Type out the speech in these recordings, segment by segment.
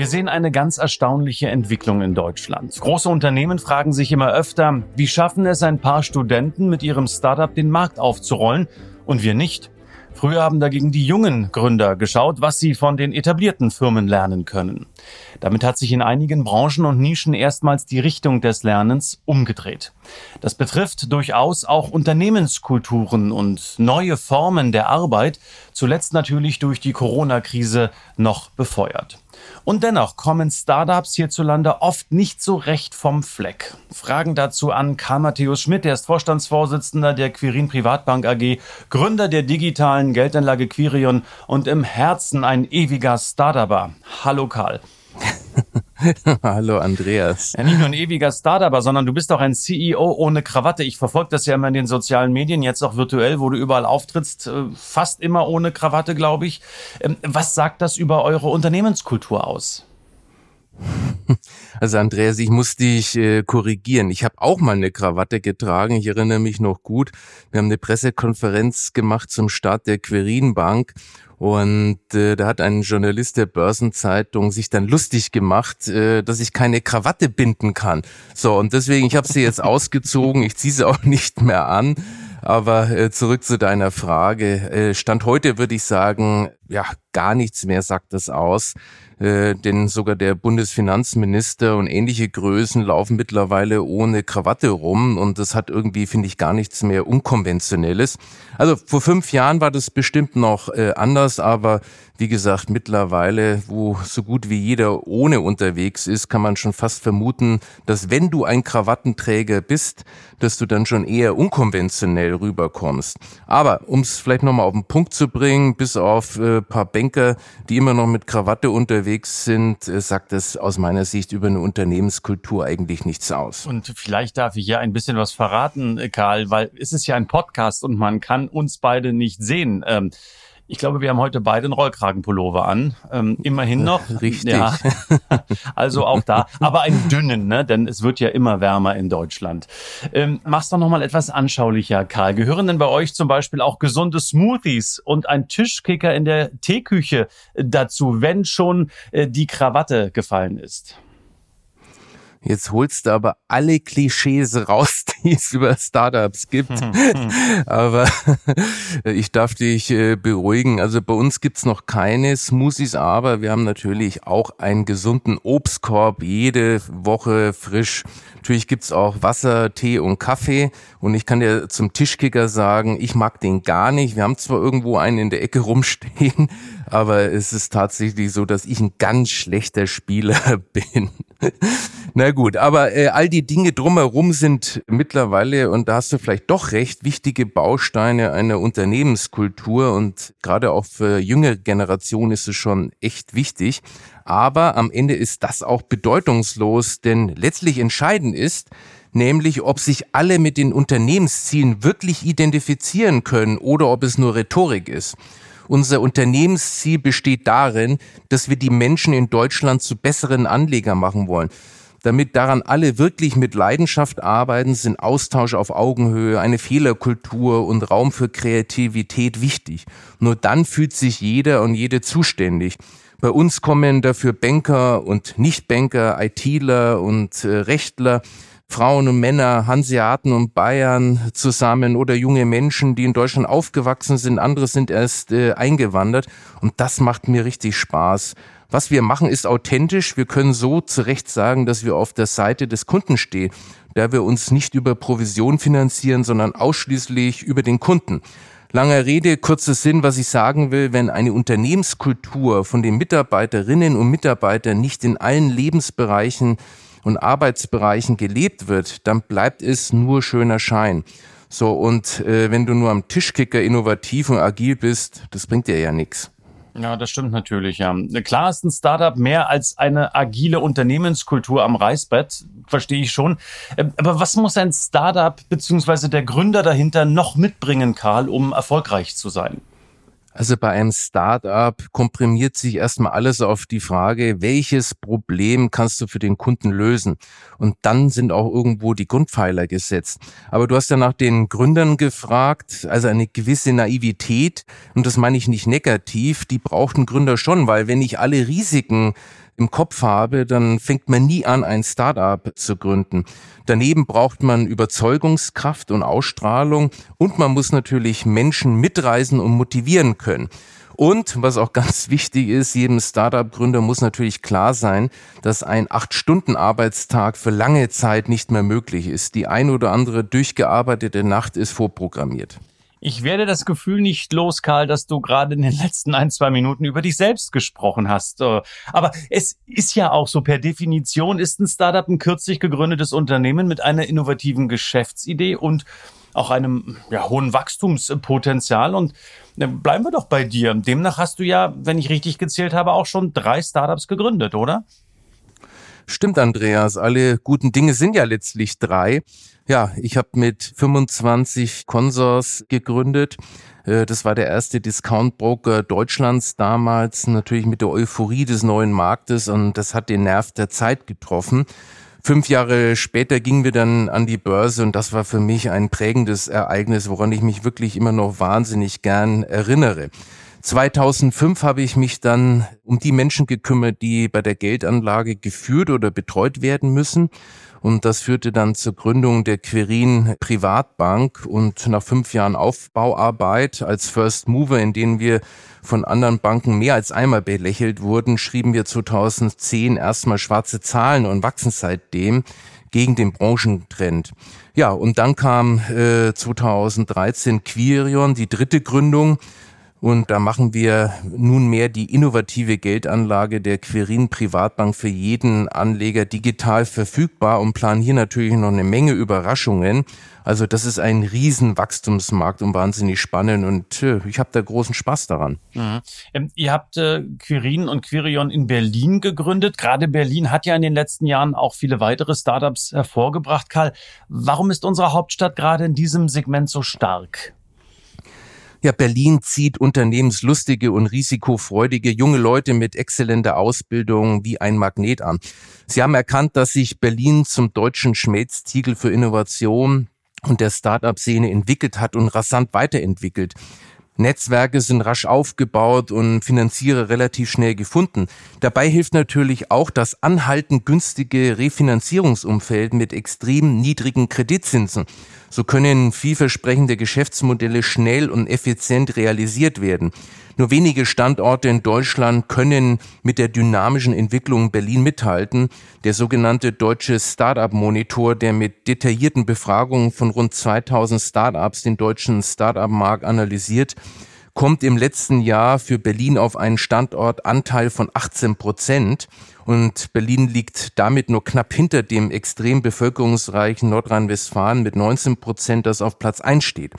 Wir sehen eine ganz erstaunliche Entwicklung in Deutschland. Große Unternehmen fragen sich immer öfter, wie schaffen es ein paar Studenten mit ihrem Startup den Markt aufzurollen und wir nicht? Früher haben dagegen die jungen Gründer geschaut, was sie von den etablierten Firmen lernen können. Damit hat sich in einigen Branchen und Nischen erstmals die Richtung des Lernens umgedreht. Das betrifft durchaus auch Unternehmenskulturen und neue Formen der Arbeit, zuletzt natürlich durch die Corona-Krise noch befeuert. Und dennoch kommen Startups hierzulande oft nicht so recht vom Fleck. Fragen dazu an Karl Matthäus Schmidt, der ist Vorstandsvorsitzender der Quirin Privatbank AG, Gründer der digitalen Geldanlage Quirion und im Herzen ein ewiger Startupper. Hallo Karl. Hallo Andreas. Ja, nicht nur ein ewiger Startup, sondern du bist auch ein CEO ohne Krawatte. Ich verfolge das ja immer in den sozialen Medien, jetzt auch virtuell, wo du überall auftrittst, äh, fast immer ohne Krawatte, glaube ich. Ähm, was sagt das über eure Unternehmenskultur aus? Also Andreas, ich muss dich äh, korrigieren. Ich habe auch mal eine Krawatte getragen. Ich erinnere mich noch gut. Wir haben eine Pressekonferenz gemacht zum Start der Querinbank und äh, da hat ein Journalist der Börsenzeitung sich dann lustig gemacht, äh, dass ich keine Krawatte binden kann. So, und deswegen, ich habe sie jetzt ausgezogen, ich ziehe sie auch nicht mehr an. Aber äh, zurück zu deiner Frage. Äh, Stand heute würde ich sagen, ja, gar nichts mehr sagt das aus. Äh, denn sogar der Bundesfinanzminister und ähnliche Größen laufen mittlerweile ohne Krawatte rum und das hat irgendwie, finde ich, gar nichts mehr Unkonventionelles. Also vor fünf Jahren war das bestimmt noch äh, anders, aber wie gesagt, mittlerweile, wo so gut wie jeder ohne unterwegs ist, kann man schon fast vermuten, dass wenn du ein Krawattenträger bist, dass du dann schon eher unkonventionell rüberkommst. Aber um es vielleicht nochmal auf den Punkt zu bringen, bis auf äh, paar Banker, die immer noch mit Krawatte unterwegs sind, äh, sagt das aus meiner Sicht über eine Unternehmenskultur eigentlich nichts aus. Und vielleicht darf ich hier ein bisschen was verraten, Karl, weil es ist ja ein Podcast und man kann uns beide nicht sehen. Ähm, ich glaube, wir haben heute beide einen Rollkragenpullover an. Ähm, immerhin noch. Richtig. Ja. Also auch da. Aber einen dünnen, ne? denn es wird ja immer wärmer in Deutschland. Ähm, mach's doch nochmal etwas anschaulicher, Karl. Gehören denn bei euch zum Beispiel auch gesunde Smoothies und ein Tischkicker in der Teeküche dazu, wenn schon äh, die Krawatte gefallen ist? Jetzt holst du aber alle Klischees raus, die es über Startups gibt. aber ich darf dich äh, beruhigen. Also bei uns gibt's noch keine Smoothies, aber wir haben natürlich auch einen gesunden Obstkorb jede Woche frisch. Natürlich gibt's auch Wasser, Tee und Kaffee. Und ich kann dir zum Tischkicker sagen, ich mag den gar nicht. Wir haben zwar irgendwo einen in der Ecke rumstehen, aber es ist tatsächlich so, dass ich ein ganz schlechter Spieler bin. Na gut, aber äh, all die Dinge drumherum sind mittlerweile, und da hast du vielleicht doch recht, wichtige Bausteine einer Unternehmenskultur und gerade auch für jüngere Generationen ist es schon echt wichtig. Aber am Ende ist das auch bedeutungslos, denn letztlich entscheidend ist, nämlich ob sich alle mit den Unternehmenszielen wirklich identifizieren können oder ob es nur Rhetorik ist. Unser Unternehmensziel besteht darin, dass wir die Menschen in Deutschland zu besseren Anleger machen wollen. Damit daran alle wirklich mit Leidenschaft arbeiten, sind Austausch auf Augenhöhe, eine Fehlerkultur und Raum für Kreativität wichtig. Nur dann fühlt sich jeder und jede zuständig. Bei uns kommen dafür Banker und Nichtbanker, ITler und äh, Rechtler, Frauen und Männer, Hanseaten und Bayern zusammen oder junge Menschen, die in Deutschland aufgewachsen sind, andere sind erst äh, eingewandert und das macht mir richtig Spaß. Was wir machen, ist authentisch. Wir können so zurecht sagen, dass wir auf der Seite des Kunden stehen, da wir uns nicht über Provision finanzieren, sondern ausschließlich über den Kunden. Langer Rede, kurzer Sinn, was ich sagen will, wenn eine Unternehmenskultur von den Mitarbeiterinnen und Mitarbeitern nicht in allen Lebensbereichen und Arbeitsbereichen gelebt wird, dann bleibt es nur schöner Schein. So, und äh, wenn du nur am Tischkicker innovativ und agil bist, das bringt dir ja nichts. Ja, das stimmt natürlich, ja. Klar ist ein Startup mehr als eine agile Unternehmenskultur am Reißbrett, verstehe ich schon. Ähm, aber was muss ein Startup bzw. der Gründer dahinter noch mitbringen, Karl, um erfolgreich zu sein? Also bei einem Startup komprimiert sich erstmal alles auf die Frage, welches Problem kannst du für den Kunden lösen? Und dann sind auch irgendwo die Grundpfeiler gesetzt. Aber du hast ja nach den Gründern gefragt, also eine gewisse Naivität, und das meine ich nicht negativ, die braucht ein Gründer schon, weil wenn ich alle Risiken im Kopf habe, dann fängt man nie an, ein Startup zu gründen. Daneben braucht man Überzeugungskraft und Ausstrahlung und man muss natürlich Menschen mitreisen und motivieren können. Und was auch ganz wichtig ist, jedem Startup-Gründer muss natürlich klar sein, dass ein Acht-Stunden-Arbeitstag für lange Zeit nicht mehr möglich ist. Die ein oder andere durchgearbeitete Nacht ist vorprogrammiert. Ich werde das Gefühl nicht los, Karl, dass du gerade in den letzten ein, zwei Minuten über dich selbst gesprochen hast. Äh, aber es ist ja auch so, per Definition ist ein Startup ein kürzlich gegründetes Unternehmen mit einer innovativen Geschäftsidee und auch einem ja, hohen Wachstumspotenzial. Und äh, bleiben wir doch bei dir. Demnach hast du ja, wenn ich richtig gezählt habe, auch schon drei Startups gegründet, oder? Stimmt, Andreas. Alle guten Dinge sind ja letztlich drei. Ja, ich habe mit 25 Consors gegründet. Äh, das war der erste Discount-Broker Deutschlands damals, natürlich mit der Euphorie des neuen Marktes und das hat den Nerv der Zeit getroffen. Fünf Jahre später gingen wir dann an die Börse und das war für mich ein prägendes Ereignis, woran ich mich wirklich immer noch wahnsinnig gern erinnere. 2005 habe ich mich dann um die Menschen gekümmert, die bei der Geldanlage geführt oder betreut werden müssen. Und das führte dann zur Gründung der Querin Privatbank und nach fünf Jahren Aufbauarbeit als First Mover, in denen wir von anderen Banken mehr als einmal belächelt wurden, schrieben wir 2010 erstmal schwarze Zahlen und wachsen seitdem gegen den Branchentrend. Ja, und dann kam äh, 2013 Quirion, die dritte Gründung, und da machen wir nunmehr die innovative Geldanlage der Querin Privatbank für jeden Anleger digital verfügbar und planen hier natürlich noch eine Menge Überraschungen. Also das ist ein Riesenwachstumsmarkt und wahnsinnig spannend und ich habe da großen Spaß daran. Mhm. Ähm, ihr habt äh, Quirin und Quirion in Berlin gegründet. Gerade Berlin hat ja in den letzten Jahren auch viele weitere Startups hervorgebracht. Karl, warum ist unsere Hauptstadt gerade in diesem Segment so stark? Ja, Berlin zieht unternehmenslustige und risikofreudige junge Leute mit exzellenter Ausbildung wie ein Magnet an. Sie haben erkannt, dass sich Berlin zum deutschen Schmelztiegel für Innovation und der Start-up-Szene entwickelt hat und rasant weiterentwickelt. Netzwerke sind rasch aufgebaut und Finanzierer relativ schnell gefunden. Dabei hilft natürlich auch das anhaltend günstige Refinanzierungsumfeld mit extrem niedrigen Kreditzinsen. So können vielversprechende Geschäftsmodelle schnell und effizient realisiert werden. Nur wenige Standorte in Deutschland können mit der dynamischen Entwicklung Berlin mithalten. Der sogenannte deutsche Startup Monitor, der mit detaillierten Befragungen von rund 2000 Startups den deutschen Startup-Markt analysiert, kommt im letzten Jahr für Berlin auf einen Standortanteil von 18 Prozent. Und Berlin liegt damit nur knapp hinter dem extrem bevölkerungsreichen Nordrhein-Westfalen mit 19 Prozent, das auf Platz 1 steht.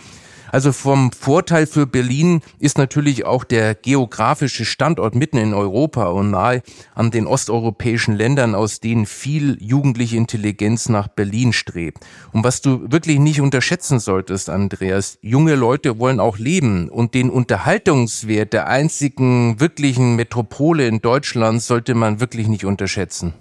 Also vom Vorteil für Berlin ist natürlich auch der geografische Standort mitten in Europa und nahe an den osteuropäischen Ländern, aus denen viel jugendliche Intelligenz nach Berlin strebt. Und was du wirklich nicht unterschätzen solltest, Andreas, junge Leute wollen auch leben und den Unterhaltungswert der einzigen wirklichen Metropole in Deutschland sollte man wirklich nicht unterschätzen.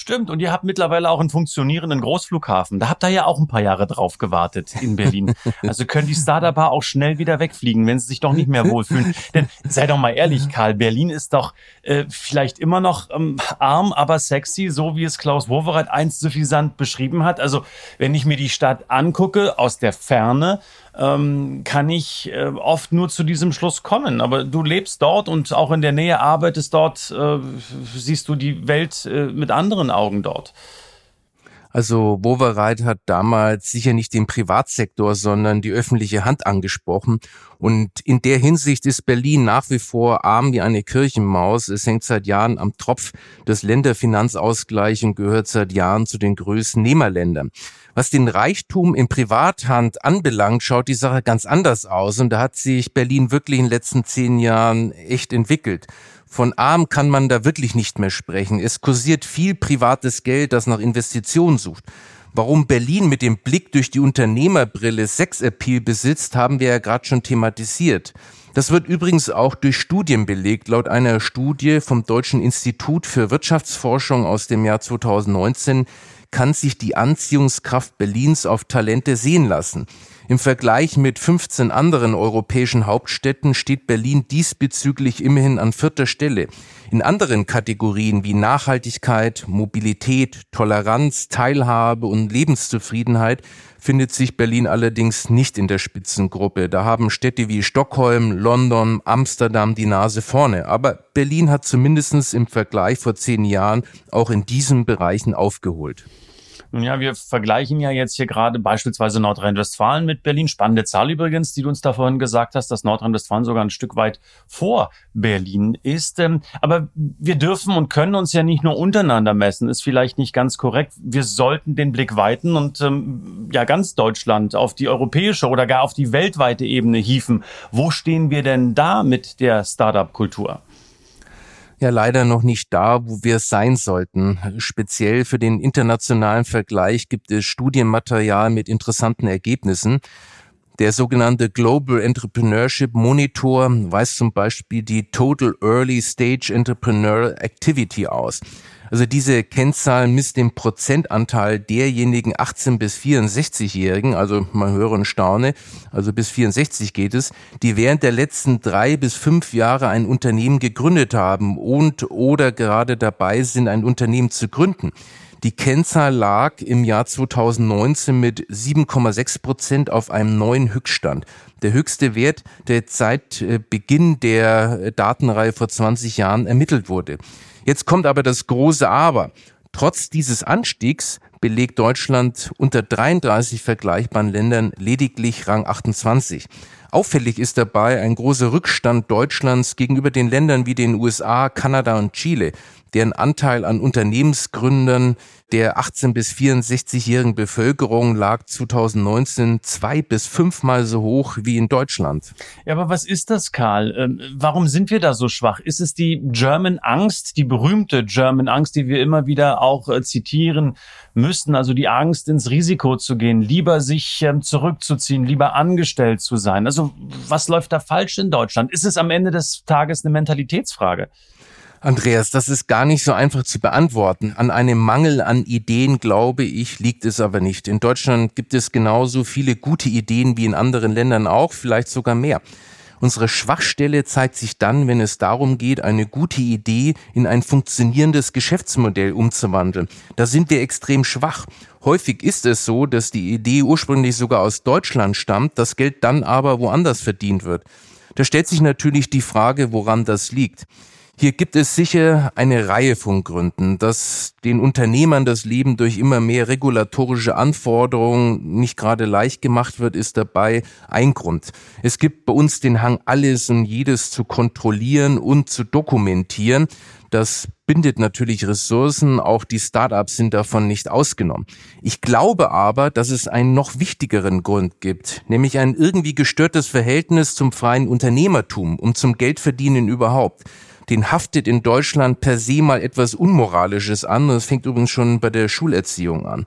Stimmt, und ihr habt mittlerweile auch einen funktionierenden Großflughafen. Da habt ihr ja auch ein paar Jahre drauf gewartet in Berlin. Also können die Startupper auch schnell wieder wegfliegen, wenn sie sich doch nicht mehr wohlfühlen. Denn sei doch mal ehrlich, Karl, Berlin ist doch äh, vielleicht immer noch ähm, arm, aber sexy, so wie es Klaus Wowereit einst suffisant beschrieben hat. Also wenn ich mir die Stadt angucke aus der Ferne, ähm, kann ich äh, oft nur zu diesem Schluss kommen. Aber du lebst dort und auch in der Nähe arbeitest dort, äh, siehst du die Welt äh, mit anderen Augen dort. Also Wovereit hat damals sicher nicht den Privatsektor, sondern die öffentliche Hand angesprochen. Und in der Hinsicht ist Berlin nach wie vor arm wie eine Kirchenmaus. Es hängt seit Jahren am Tropf des Länderfinanzausgleichs und gehört seit Jahren zu den größten Nehmerländern. Was den Reichtum in Privathand anbelangt, schaut die Sache ganz anders aus. Und da hat sich Berlin wirklich in den letzten zehn Jahren echt entwickelt. Von arm kann man da wirklich nicht mehr sprechen. Es kursiert viel privates Geld, das nach Investitionen sucht. Warum Berlin mit dem Blick durch die Unternehmerbrille Sexappeal besitzt, haben wir ja gerade schon thematisiert. Das wird übrigens auch durch Studien belegt. Laut einer Studie vom Deutschen Institut für Wirtschaftsforschung aus dem Jahr 2019 kann sich die Anziehungskraft Berlins auf Talente sehen lassen. Im Vergleich mit 15 anderen europäischen Hauptstädten steht Berlin diesbezüglich immerhin an vierter Stelle. In anderen Kategorien wie Nachhaltigkeit, Mobilität, Toleranz, Teilhabe und Lebenszufriedenheit findet sich Berlin allerdings nicht in der Spitzengruppe. Da haben Städte wie Stockholm, London, Amsterdam die Nase vorne. Aber Berlin hat zumindest im Vergleich vor zehn Jahren auch in diesen Bereichen aufgeholt. Nun ja, wir vergleichen ja jetzt hier gerade beispielsweise Nordrhein-Westfalen mit Berlin. Spannende Zahl übrigens, die du uns da vorhin gesagt hast, dass Nordrhein-Westfalen sogar ein Stück weit vor Berlin ist. Ähm, aber wir dürfen und können uns ja nicht nur untereinander messen, ist vielleicht nicht ganz korrekt. Wir sollten den Blick weiten und ähm, ja ganz Deutschland auf die europäische oder gar auf die weltweite Ebene hieven. Wo stehen wir denn da mit der Startup-Kultur? Ja leider noch nicht da, wo wir sein sollten. Speziell für den internationalen Vergleich gibt es Studienmaterial mit interessanten Ergebnissen. Der sogenannte Global Entrepreneurship Monitor weist zum Beispiel die Total Early Stage Entrepreneur Activity aus. Also diese Kennzahl misst den Prozentanteil derjenigen 18 bis 64-Jährigen, also man höre und staune, also bis 64 geht es, die während der letzten drei bis fünf Jahre ein Unternehmen gegründet haben und oder gerade dabei sind, ein Unternehmen zu gründen. Die Kennzahl lag im Jahr 2019 mit 7,6 Prozent auf einem neuen Höchststand. Der höchste Wert, der seit äh, Beginn der Datenreihe vor 20 Jahren ermittelt wurde. Jetzt kommt aber das große Aber. Trotz dieses Anstiegs belegt Deutschland unter 33 vergleichbaren Ländern lediglich Rang 28. Auffällig ist dabei ein großer Rückstand Deutschlands gegenüber den Ländern wie den USA, Kanada und Chile, deren Anteil an Unternehmensgründern der 18 bis 64-jährigen Bevölkerung lag 2019 zwei bis fünfmal so hoch wie in Deutschland. Ja, aber was ist das, Karl? Ähm, warum sind wir da so schwach? Ist es die German Angst, die berühmte German Angst, die wir immer wieder auch äh, zitieren müssten? Also die Angst, ins Risiko zu gehen, lieber sich ähm, zurückzuziehen, lieber angestellt zu sein. Also was läuft da falsch in Deutschland? Ist es am Ende des Tages eine Mentalitätsfrage? Andreas, das ist gar nicht so einfach zu beantworten. An einem Mangel an Ideen, glaube ich, liegt es aber nicht. In Deutschland gibt es genauso viele gute Ideen wie in anderen Ländern auch, vielleicht sogar mehr. Unsere Schwachstelle zeigt sich dann, wenn es darum geht, eine gute Idee in ein funktionierendes Geschäftsmodell umzuwandeln. Da sind wir extrem schwach. Häufig ist es so, dass die Idee ursprünglich sogar aus Deutschland stammt, das Geld dann aber woanders verdient wird. Da stellt sich natürlich die Frage, woran das liegt. Hier gibt es sicher eine Reihe von Gründen, dass den Unternehmern das Leben durch immer mehr regulatorische Anforderungen nicht gerade leicht gemacht wird, ist dabei ein Grund. Es gibt bei uns den Hang, alles und jedes zu kontrollieren und zu dokumentieren. Das bindet natürlich Ressourcen, auch die Startups sind davon nicht ausgenommen. Ich glaube aber, dass es einen noch wichtigeren Grund gibt, nämlich ein irgendwie gestörtes Verhältnis zum freien Unternehmertum und zum Geldverdienen überhaupt den haftet in Deutschland per se mal etwas Unmoralisches an. Das fängt übrigens schon bei der Schulerziehung an.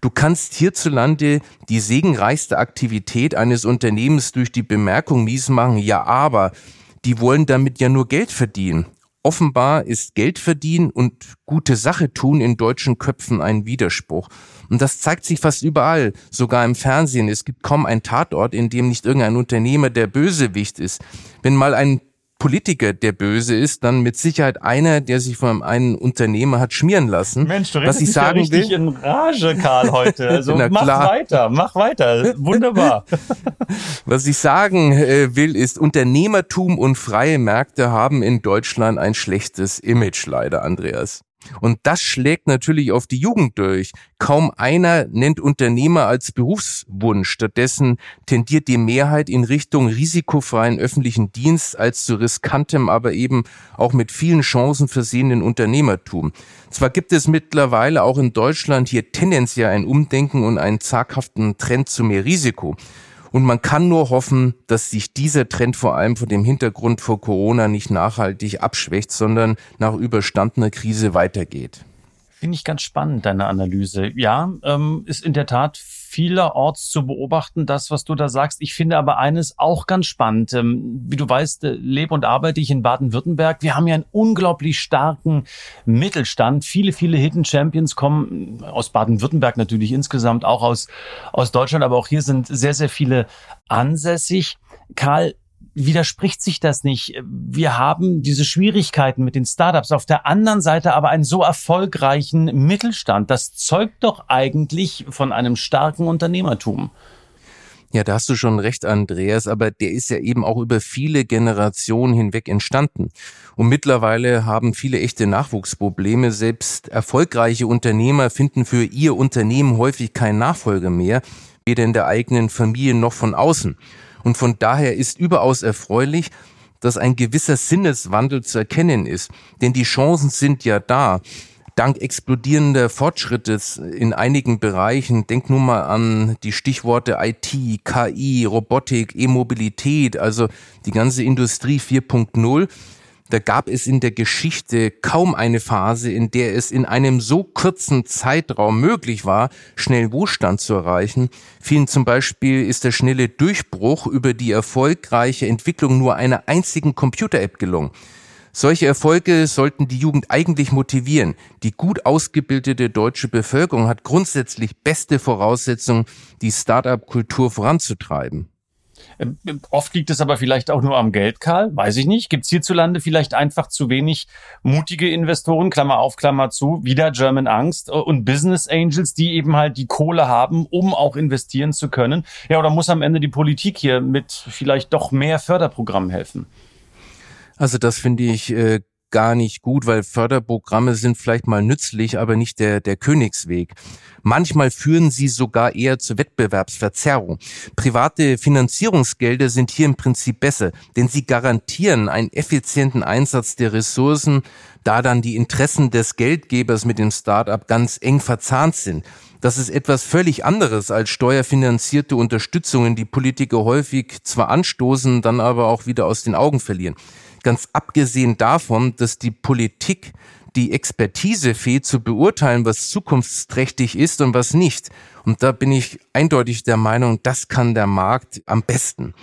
Du kannst hierzulande die segenreichste Aktivität eines Unternehmens durch die Bemerkung mies machen, ja aber, die wollen damit ja nur Geld verdienen. Offenbar ist Geld verdienen und gute Sache tun in deutschen Köpfen ein Widerspruch. Und das zeigt sich fast überall, sogar im Fernsehen. Es gibt kaum einen Tatort, in dem nicht irgendein Unternehmer der Bösewicht ist. Wenn mal ein Politiker der Böse ist, dann mit Sicherheit einer, der sich von einem Unternehmer hat schmieren lassen. Mensch, du redest ich sagen ja richtig will, in Rage, Karl, heute. Also mach weiter, mach weiter. Wunderbar. Was ich sagen äh, will, ist, Unternehmertum und freie Märkte haben in Deutschland ein schlechtes Image leider, Andreas. Und das schlägt natürlich auf die Jugend durch. Kaum einer nennt Unternehmer als Berufswunsch. Stattdessen tendiert die Mehrheit in Richtung risikofreien öffentlichen Dienst als zu riskantem, aber eben auch mit vielen Chancen versehenen Unternehmertum. Zwar gibt es mittlerweile auch in Deutschland hier tendenziell ein Umdenken und einen zaghaften Trend zu mehr Risiko. Und man kann nur hoffen, dass sich dieser Trend vor allem vor dem Hintergrund vor Corona nicht nachhaltig abschwächt, sondern nach überstandener Krise weitergeht. Finde ich ganz spannend, deine Analyse. Ja, ähm, ist in der Tat vielerorts zu beobachten, das, was du da sagst. Ich finde aber eines auch ganz spannend. Ähm, wie du weißt, äh, lebe und arbeite ich in Baden-Württemberg. Wir haben ja einen unglaublich starken Mittelstand. Viele, viele Hidden Champions kommen aus Baden-Württemberg natürlich insgesamt, auch aus, aus Deutschland, aber auch hier sind sehr, sehr viele ansässig. Karl, widerspricht sich das nicht. Wir haben diese Schwierigkeiten mit den Startups, auf der anderen Seite aber einen so erfolgreichen Mittelstand. Das zeugt doch eigentlich von einem starken Unternehmertum. Ja, da hast du schon recht, Andreas, aber der ist ja eben auch über viele Generationen hinweg entstanden. Und mittlerweile haben viele echte Nachwuchsprobleme. Selbst erfolgreiche Unternehmer finden für ihr Unternehmen häufig keinen Nachfolger mehr, weder in der eigenen Familie noch von außen. Und von daher ist überaus erfreulich, dass ein gewisser Sinneswandel zu erkennen ist. Denn die Chancen sind ja da. Dank explodierender Fortschritte in einigen Bereichen, denk nur mal an die Stichworte IT, KI, Robotik, E-Mobilität, also die ganze Industrie 4.0, da gab es in der Geschichte kaum eine Phase, in der es in einem so kurzen Zeitraum möglich war, schnell Wohlstand zu erreichen. Vielen zum Beispiel ist der schnelle Durchbruch über die erfolgreiche Entwicklung nur einer einzigen Computer-App gelungen. Solche Erfolge sollten die Jugend eigentlich motivieren. Die gut ausgebildete deutsche Bevölkerung hat grundsätzlich beste Voraussetzungen, die Start-up-Kultur voranzutreiben. Oft liegt es aber vielleicht auch nur am Geld, Karl. Weiß ich nicht. Gibt es hierzulande vielleicht einfach zu wenig mutige Investoren, Klammer auf, Klammer zu, wieder German Angst und Business Angels, die eben halt die Kohle haben, um auch investieren zu können? Ja, oder muss am Ende die Politik hier mit vielleicht doch mehr Förderprogrammen helfen? Also das finde ich äh, gar nicht gut, weil Förderprogramme sind vielleicht mal nützlich, aber nicht der, der Königsweg. Manchmal führen sie sogar eher zur Wettbewerbsverzerrung. Private Finanzierungsgelder sind hier im Prinzip besser, denn sie garantieren einen effizienten Einsatz der Ressourcen, da dann die Interessen des Geldgebers mit dem Start-up ganz eng verzahnt sind. Das ist etwas völlig anderes als steuerfinanzierte Unterstützungen, die Politiker häufig zwar anstoßen, dann aber auch wieder aus den Augen verlieren. Ganz abgesehen davon, dass die Politik die Expertise fehlt, zu beurteilen, was zukunftsträchtig ist und was nicht. Und da bin ich eindeutig der Meinung, das kann der Markt am besten.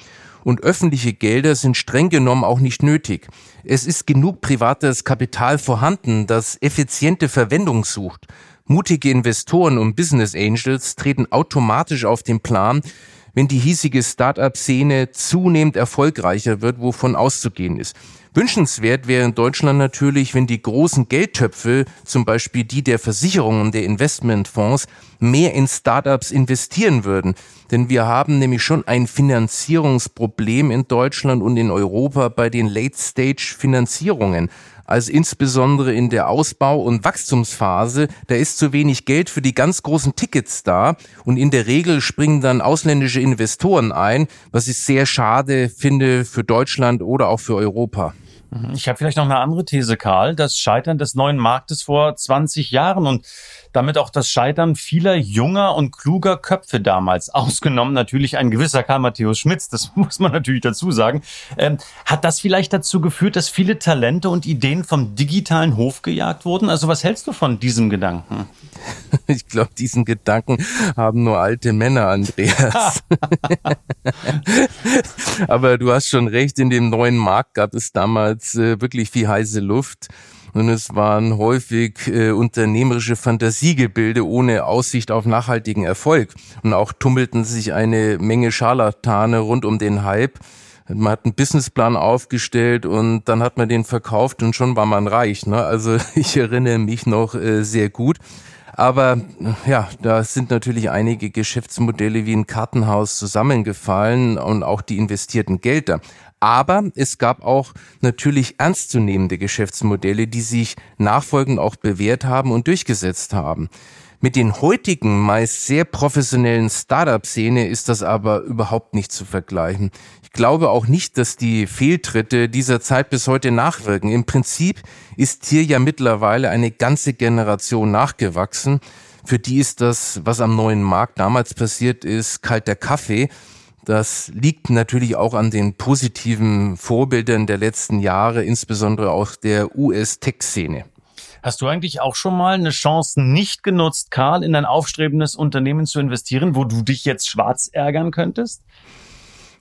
Und öffentliche Gelder sind streng genommen auch nicht nötig. Es ist genug privates Kapital vorhanden, das effiziente Verwendung sucht. Mutige Investoren und Business Angels treten automatisch auf den Plan, wenn die hiesige Start-up-Szene zunehmend erfolgreicher wird, wovon auszugehen ist. Wünschenswert wäre in Deutschland natürlich, wenn die großen Geldtöpfe, zum Beispiel die der Versicherungen und der Investmentfonds, mehr in Startups investieren würden. Denn wir haben nämlich schon ein Finanzierungsproblem in Deutschland und in Europa bei den Late-Stage-Finanzierungen also insbesondere in der Ausbau- und Wachstumsphase, da ist zu wenig Geld für die ganz großen Tickets da und in der Regel springen dann ausländische Investoren ein, was ich sehr schade finde für Deutschland oder auch für Europa. Mhm. Ich habe vielleicht noch eine andere These, Karl. Das Scheitern des neuen Marktes vor 20 Jahren und damit auch das Scheitern vieler junger und kluger Köpfe damals, ausgenommen natürlich ein gewisser Karl Matthäus Schmitz, das muss man natürlich dazu sagen, ähm, hat das vielleicht dazu geführt, dass viele Talente und Ideen vom digitalen Hof gejagt wurden? Also was hältst du von diesem Gedanken? Ich glaube, diesen Gedanken haben nur alte Männer, Andreas. Aber du hast schon recht, in dem neuen Markt gab es damals äh, wirklich viel heiße Luft. Und es waren häufig äh, unternehmerische Fantasiegebilde ohne Aussicht auf nachhaltigen Erfolg. Und auch tummelten sich eine Menge Scharlatane rund um den Hype. Man hat einen Businessplan aufgestellt und dann hat man den verkauft und schon war man reich. Ne? Also ich erinnere mich noch äh, sehr gut. Aber ja, da sind natürlich einige Geschäftsmodelle wie ein Kartenhaus zusammengefallen und auch die investierten Gelder. Aber es gab auch natürlich ernstzunehmende Geschäftsmodelle, die sich nachfolgend auch bewährt haben und durchgesetzt haben. Mit den heutigen, meist sehr professionellen Startup-Szene ist das aber überhaupt nicht zu vergleichen. Ich glaube auch nicht, dass die Fehltritte dieser Zeit bis heute nachwirken. Im Prinzip ist hier ja mittlerweile eine ganze Generation nachgewachsen. Für die ist das, was am neuen Markt damals passiert ist, kalter Kaffee. Das liegt natürlich auch an den positiven Vorbildern der letzten Jahre, insbesondere auch der US-Tech-Szene. Hast du eigentlich auch schon mal eine Chance nicht genutzt, Karl, in ein aufstrebendes Unternehmen zu investieren, wo du dich jetzt schwarz ärgern könntest?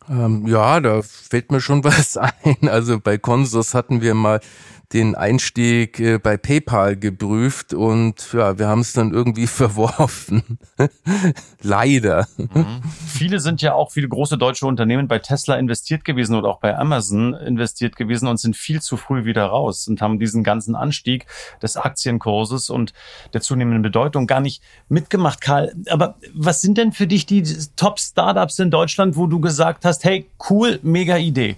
Ähm, ja, da fällt mir schon was ein. Also bei Consus hatten wir mal den Einstieg äh, bei PayPal geprüft und ja, wir haben es dann irgendwie verworfen. Leider. Mhm. Viele sind ja auch viele große deutsche Unternehmen bei Tesla investiert gewesen oder auch bei Amazon investiert gewesen und sind viel zu früh wieder raus und haben diesen ganzen Anstieg des Aktienkurses und der zunehmenden Bedeutung gar nicht mitgemacht, Karl. Aber was sind denn für dich die Top-Startups in Deutschland, wo du gesagt hast, hey, cool, mega Idee?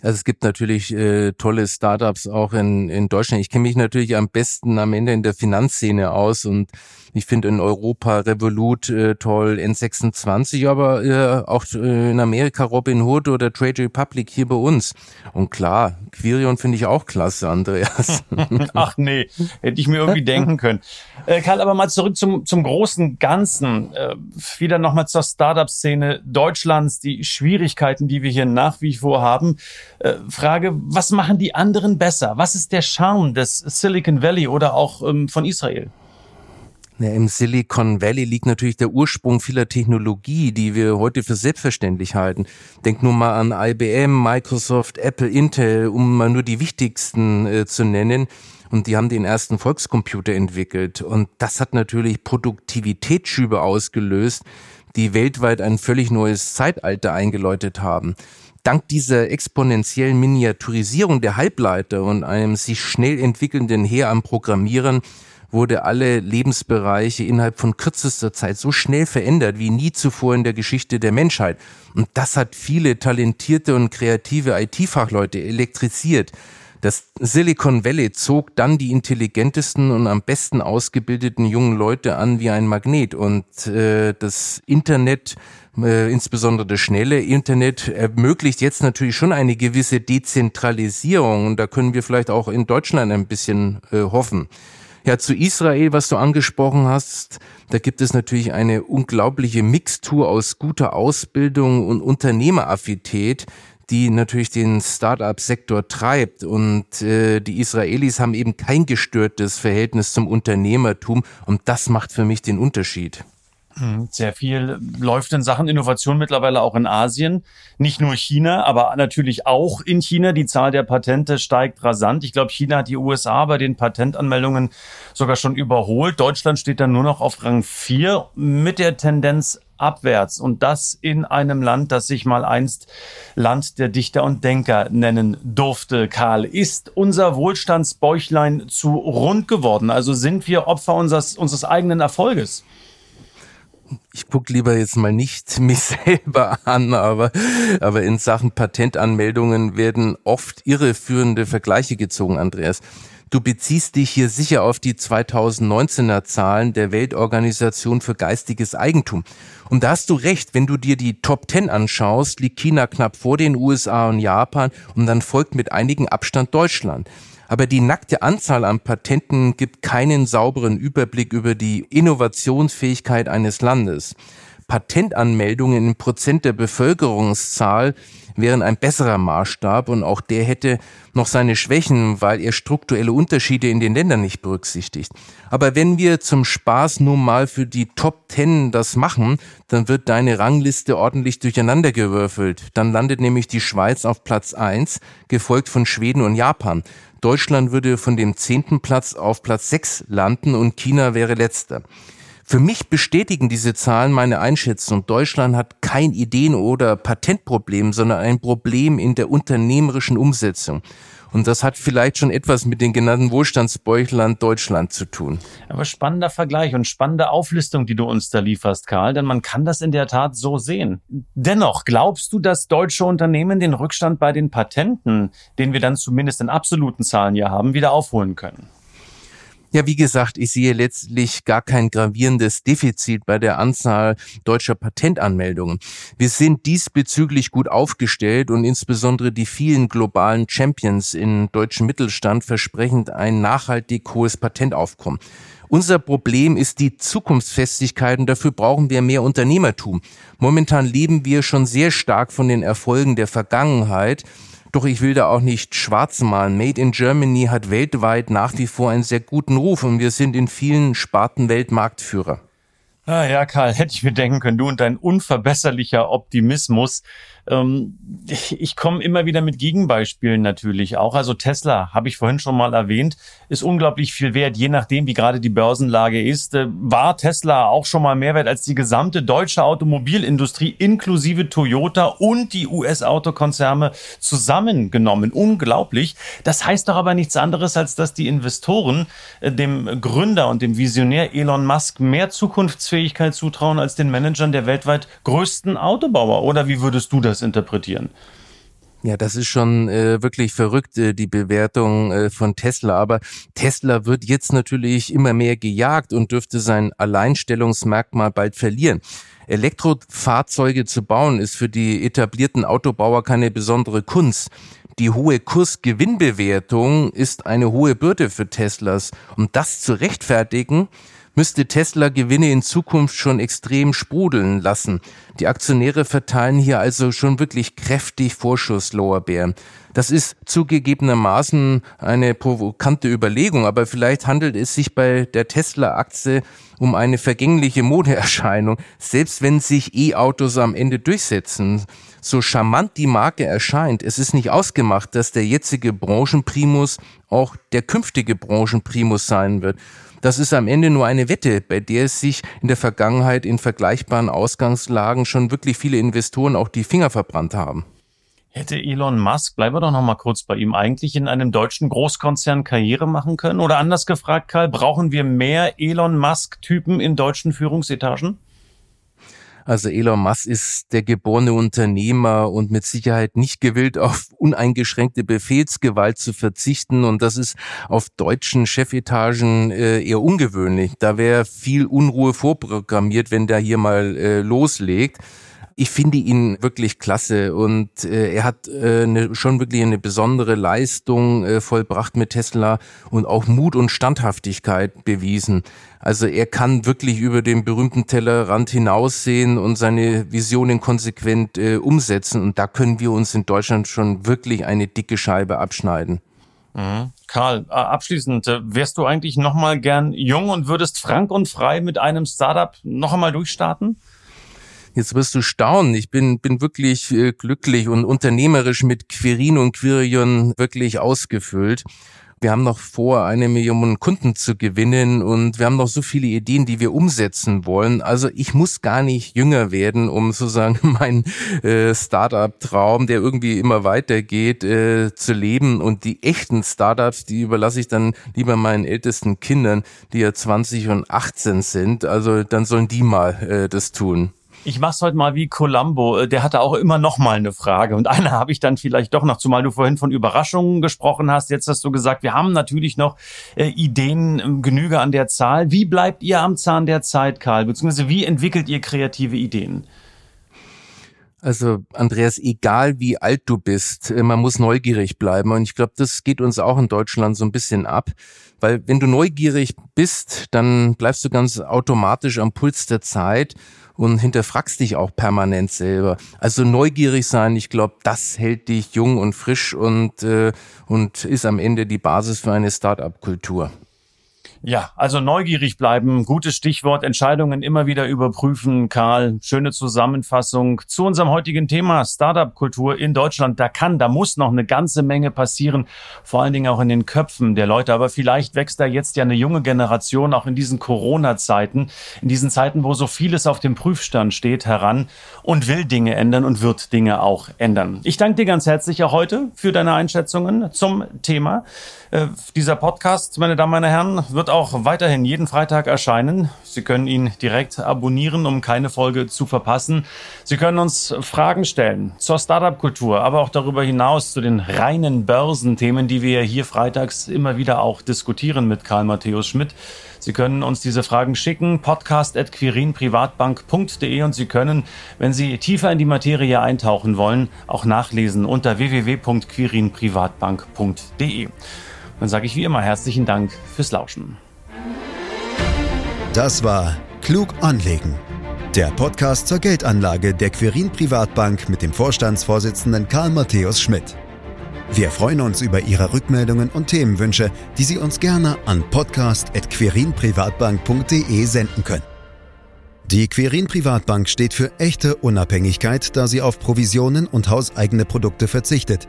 Also es gibt natürlich äh, tolle Startups auch in, in Deutschland. Ich kenne mich natürlich am besten am Ende in der Finanzszene aus und ich finde in Europa Revolut äh, toll, N26, aber äh, auch äh, in Amerika Robin Hood oder Trade Republic hier bei uns. Und klar, Quirion finde ich auch klasse, Andreas. Ach nee, hätte ich mir irgendwie denken können. Äh, Karl, aber mal zurück zum, zum großen Ganzen. Äh, wieder nochmal zur Startup-Szene Deutschlands, die Schwierigkeiten, die wir hier nach wie vor haben. Äh, Frage, was machen die anderen besser? Was ist der Charme des Silicon Valley oder auch ähm, von Israel? Ja, Im Silicon Valley liegt natürlich der Ursprung vieler Technologie, die wir heute für selbstverständlich halten. Denk nur mal an IBM, Microsoft, Apple, Intel, um mal nur die wichtigsten äh, zu nennen. Und die haben den ersten Volkscomputer entwickelt. Und das hat natürlich Produktivitätsschübe ausgelöst, die weltweit ein völlig neues Zeitalter eingeläutet haben. Dank dieser exponentiellen Miniaturisierung der Halbleiter und einem sich schnell entwickelnden Heer am Programmieren wurde alle Lebensbereiche innerhalb von kürzester Zeit so schnell verändert wie nie zuvor in der Geschichte der Menschheit. Und das hat viele talentierte und kreative IT-Fachleute elektrisiert. Das Silicon Valley zog dann die intelligentesten und am besten ausgebildeten jungen Leute an wie ein Magnet. Und äh, das Internet, äh, insbesondere das schnelle Internet, ermöglicht jetzt natürlich schon eine gewisse Dezentralisierung. Und da können wir vielleicht auch in Deutschland ein bisschen äh, hoffen. Ja, zu Israel, was du angesprochen hast, da gibt es natürlich eine unglaubliche Mixtur aus guter Ausbildung und Unternehmeraffität, die natürlich den Start-up-Sektor treibt. Und äh, die Israelis haben eben kein gestörtes Verhältnis zum Unternehmertum. Und das macht für mich den Unterschied. Hm, sehr viel läuft in Sachen Innovation mittlerweile auch in Asien. Nicht nur China, aber natürlich auch in China. Die Zahl der Patente steigt rasant. Ich glaube, China hat die USA bei den Patentanmeldungen sogar schon überholt. Deutschland steht dann nur noch auf Rang 4 mit der Tendenz abwärts. Und das in einem Land, das sich mal einst Land der Dichter und Denker nennen durfte. Karl, ist unser Wohlstandsbäuchlein zu rund geworden? Also sind wir Opfer unseres, unseres eigenen Erfolges? ich gucke lieber jetzt mal nicht mich selber an, aber, aber in Sachen Patentanmeldungen werden oft irreführende Vergleiche gezogen, Andreas. Du beziehst dich hier sicher auf die 2019er Zahlen der Weltorganisation für geistiges Eigentum. Und da hast du recht, wenn du dir die Top 10 anschaust, liegt China knapp vor den USA und Japan und dann folgt mit einigen Abstand Deutschland. Aber die nackte Anzahl an Patenten gibt keinen sauberen Überblick über die Innovationsfähigkeit eines Landes. Patentanmeldungen in Prozent der Bevölkerungszahl wären ein besserer Maßstab und auch der hätte noch seine Schwächen, weil er strukturelle Unterschiede in den Ländern nicht berücksichtigt. Aber wenn wir zum Spaß nun mal für die Top Ten das machen, dann wird deine Rangliste ordentlich durcheinandergewürfelt. Dann landet nämlich die Schweiz auf Platz eins, gefolgt von Schweden und Japan. Deutschland würde von dem zehnten Platz auf Platz sechs landen und China wäre letzter. Für mich bestätigen diese Zahlen meine Einschätzung. Deutschland hat kein Ideen- oder Patentproblem, sondern ein Problem in der unternehmerischen Umsetzung. Und das hat vielleicht schon etwas mit den genannten Wohlstandsbeuchlern Deutschland zu tun. Aber spannender Vergleich und spannende Auflistung, die du uns da lieferst, Karl, denn man kann das in der Tat so sehen. Dennoch, glaubst du, dass deutsche Unternehmen den Rückstand bei den Patenten, den wir dann zumindest in absoluten Zahlen ja haben, wieder aufholen können? Ja, wie gesagt, ich sehe letztlich gar kein gravierendes Defizit bei der Anzahl deutscher Patentanmeldungen. Wir sind diesbezüglich gut aufgestellt und insbesondere die vielen globalen Champions im deutschen Mittelstand versprechen ein nachhaltig hohes Patentaufkommen. Unser Problem ist die Zukunftsfestigkeit und dafür brauchen wir mehr Unternehmertum. Momentan leben wir schon sehr stark von den Erfolgen der Vergangenheit doch ich will da auch nicht schwarz malen. Made in Germany hat weltweit nach wie vor einen sehr guten Ruf und wir sind in vielen Sparten Weltmarktführer. Ah ja, Karl, hätte ich mir denken können, du und dein unverbesserlicher Optimismus. Ähm, ich, komme immer wieder mit Gegenbeispielen natürlich auch. Also Tesla, habe ich vorhin schon mal erwähnt, ist unglaublich viel wert, je nachdem, wie gerade die Börsenlage ist. Äh, war Tesla auch schon mal mehr wert als die gesamte deutsche Automobilindustrie inklusive Toyota und die US-Autokonzerne zusammengenommen. Unglaublich. Das heißt doch aber nichts anderes, als dass die Investoren äh, dem Gründer und dem Visionär Elon Musk mehr Zukunftsfähigkeit zutrauen als den Managern der weltweit größten Autobauer. Oder wie würdest du das das interpretieren. Ja, das ist schon äh, wirklich verrückt, äh, die Bewertung äh, von Tesla. Aber Tesla wird jetzt natürlich immer mehr gejagt und dürfte sein Alleinstellungsmerkmal bald verlieren. Elektrofahrzeuge zu bauen ist für die etablierten Autobauer keine besondere Kunst. Die hohe Kursgewinnbewertung ist eine hohe Bürde für Teslas. Um das zu rechtfertigen, müsste Tesla Gewinne in Zukunft schon extrem sprudeln lassen. Die Aktionäre verteilen hier also schon wirklich kräftig Vorschusslorbeeren. Das ist zugegebenermaßen eine provokante Überlegung, aber vielleicht handelt es sich bei der Tesla-Aktie um eine vergängliche Modeerscheinung, selbst wenn sich E-Autos am Ende durchsetzen. So charmant die Marke erscheint, es ist nicht ausgemacht, dass der jetzige Branchenprimus auch der künftige Branchenprimus sein wird. Das ist am Ende nur eine Wette, bei der es sich in der Vergangenheit in vergleichbaren Ausgangslagen schon wirklich viele Investoren auch die Finger verbrannt haben. Hätte Elon Musk, bleiben wir doch noch mal kurz bei ihm, eigentlich in einem deutschen Großkonzern Karriere machen können? Oder anders gefragt, Karl, brauchen wir mehr Elon Musk-Typen in deutschen Führungsetagen? Also Elon Musk ist der geborene Unternehmer und mit Sicherheit nicht gewillt, auf uneingeschränkte Befehlsgewalt zu verzichten. Und das ist auf deutschen Chefetagen äh, eher ungewöhnlich. Da wäre viel Unruhe vorprogrammiert, wenn der hier mal äh, loslegt ich finde ihn wirklich klasse und äh, er hat äh, ne, schon wirklich eine besondere Leistung äh, vollbracht mit Tesla und auch Mut und Standhaftigkeit bewiesen. Also er kann wirklich über den berühmten Tellerrand hinaussehen und seine Visionen konsequent äh, umsetzen und da können wir uns in Deutschland schon wirklich eine dicke Scheibe abschneiden. Mhm. Karl, äh, abschließend, äh, wärst du eigentlich noch mal gern jung und würdest frank und frei mit einem Startup noch einmal durchstarten? Jetzt wirst du staunen. Ich bin, bin wirklich äh, glücklich und unternehmerisch mit Quirin und Quirion wirklich ausgefüllt. Wir haben noch vor, eine Million Kunden zu gewinnen und wir haben noch so viele Ideen, die wir umsetzen wollen. Also ich muss gar nicht jünger werden, um sozusagen meinen äh, Startup-Traum, der irgendwie immer weitergeht, äh, zu leben. Und die echten Startups, die überlasse ich dann lieber meinen ältesten Kindern, die ja 20 und 18 sind. Also dann sollen die mal äh, das tun. Ich mach's heute mal wie Columbo. Äh, der hatte auch immer noch mal eine Frage. Und eine habe ich dann vielleicht doch noch, zumal du vorhin von Überraschungen gesprochen hast. Jetzt hast du gesagt, wir haben natürlich noch äh, Ideen, äh, Genüge an der Zahl. Wie bleibt ihr am Zahn der Zeit, Karl? Beziehungsweise wie entwickelt ihr kreative Ideen? Also Andreas, egal wie alt du bist, äh, man muss neugierig bleiben. Und ich glaube, das geht uns auch in Deutschland so ein bisschen ab. Weil wenn du neugierig bist, dann bleibst du ganz automatisch am Puls der Zeit und hinterfragst dich auch permanent selber. Also neugierig sein, ich glaube, das hält dich jung und frisch und, äh, und ist am Ende die Basis für eine Start-up-Kultur. Ja, also neugierig bleiben, gutes Stichwort, Entscheidungen immer wieder überprüfen. Karl, schöne Zusammenfassung zu unserem heutigen Thema Startup-Kultur in Deutschland. Da kann, da muss noch eine ganze Menge passieren, vor allen Dingen auch in den Köpfen der Leute. Aber vielleicht wächst da jetzt ja eine junge Generation auch in diesen Corona-Zeiten, in diesen Zeiten, wo so vieles auf dem Prüfstand steht, heran und will Dinge ändern und wird Dinge auch ändern. Ich danke dir ganz herzlich auch heute für deine Einschätzungen zum Thema. Äh, dieser Podcast, meine Damen und Herren, wird wird auch weiterhin jeden Freitag erscheinen. Sie können ihn direkt abonnieren, um keine Folge zu verpassen. Sie können uns Fragen stellen zur Startup-Kultur, aber auch darüber hinaus zu den reinen Börsenthemen, die wir hier freitags immer wieder auch diskutieren mit Karl Matthäus Schmidt. Sie können uns diese Fragen schicken, podcast.quirinprivatbank.de und Sie können, wenn Sie tiefer in die Materie eintauchen wollen, auch nachlesen unter www.quirinprivatbank.de. Dann sage ich wie immer herzlichen Dank fürs Lauschen. Das war Klug anlegen. Der Podcast zur Geldanlage der Quirin Privatbank mit dem Vorstandsvorsitzenden Karl Matthäus Schmidt. Wir freuen uns über Ihre Rückmeldungen und Themenwünsche, die Sie uns gerne an podcast.querinprivatbank.de senden können. Die Quirin Privatbank steht für echte Unabhängigkeit, da sie auf Provisionen und hauseigene Produkte verzichtet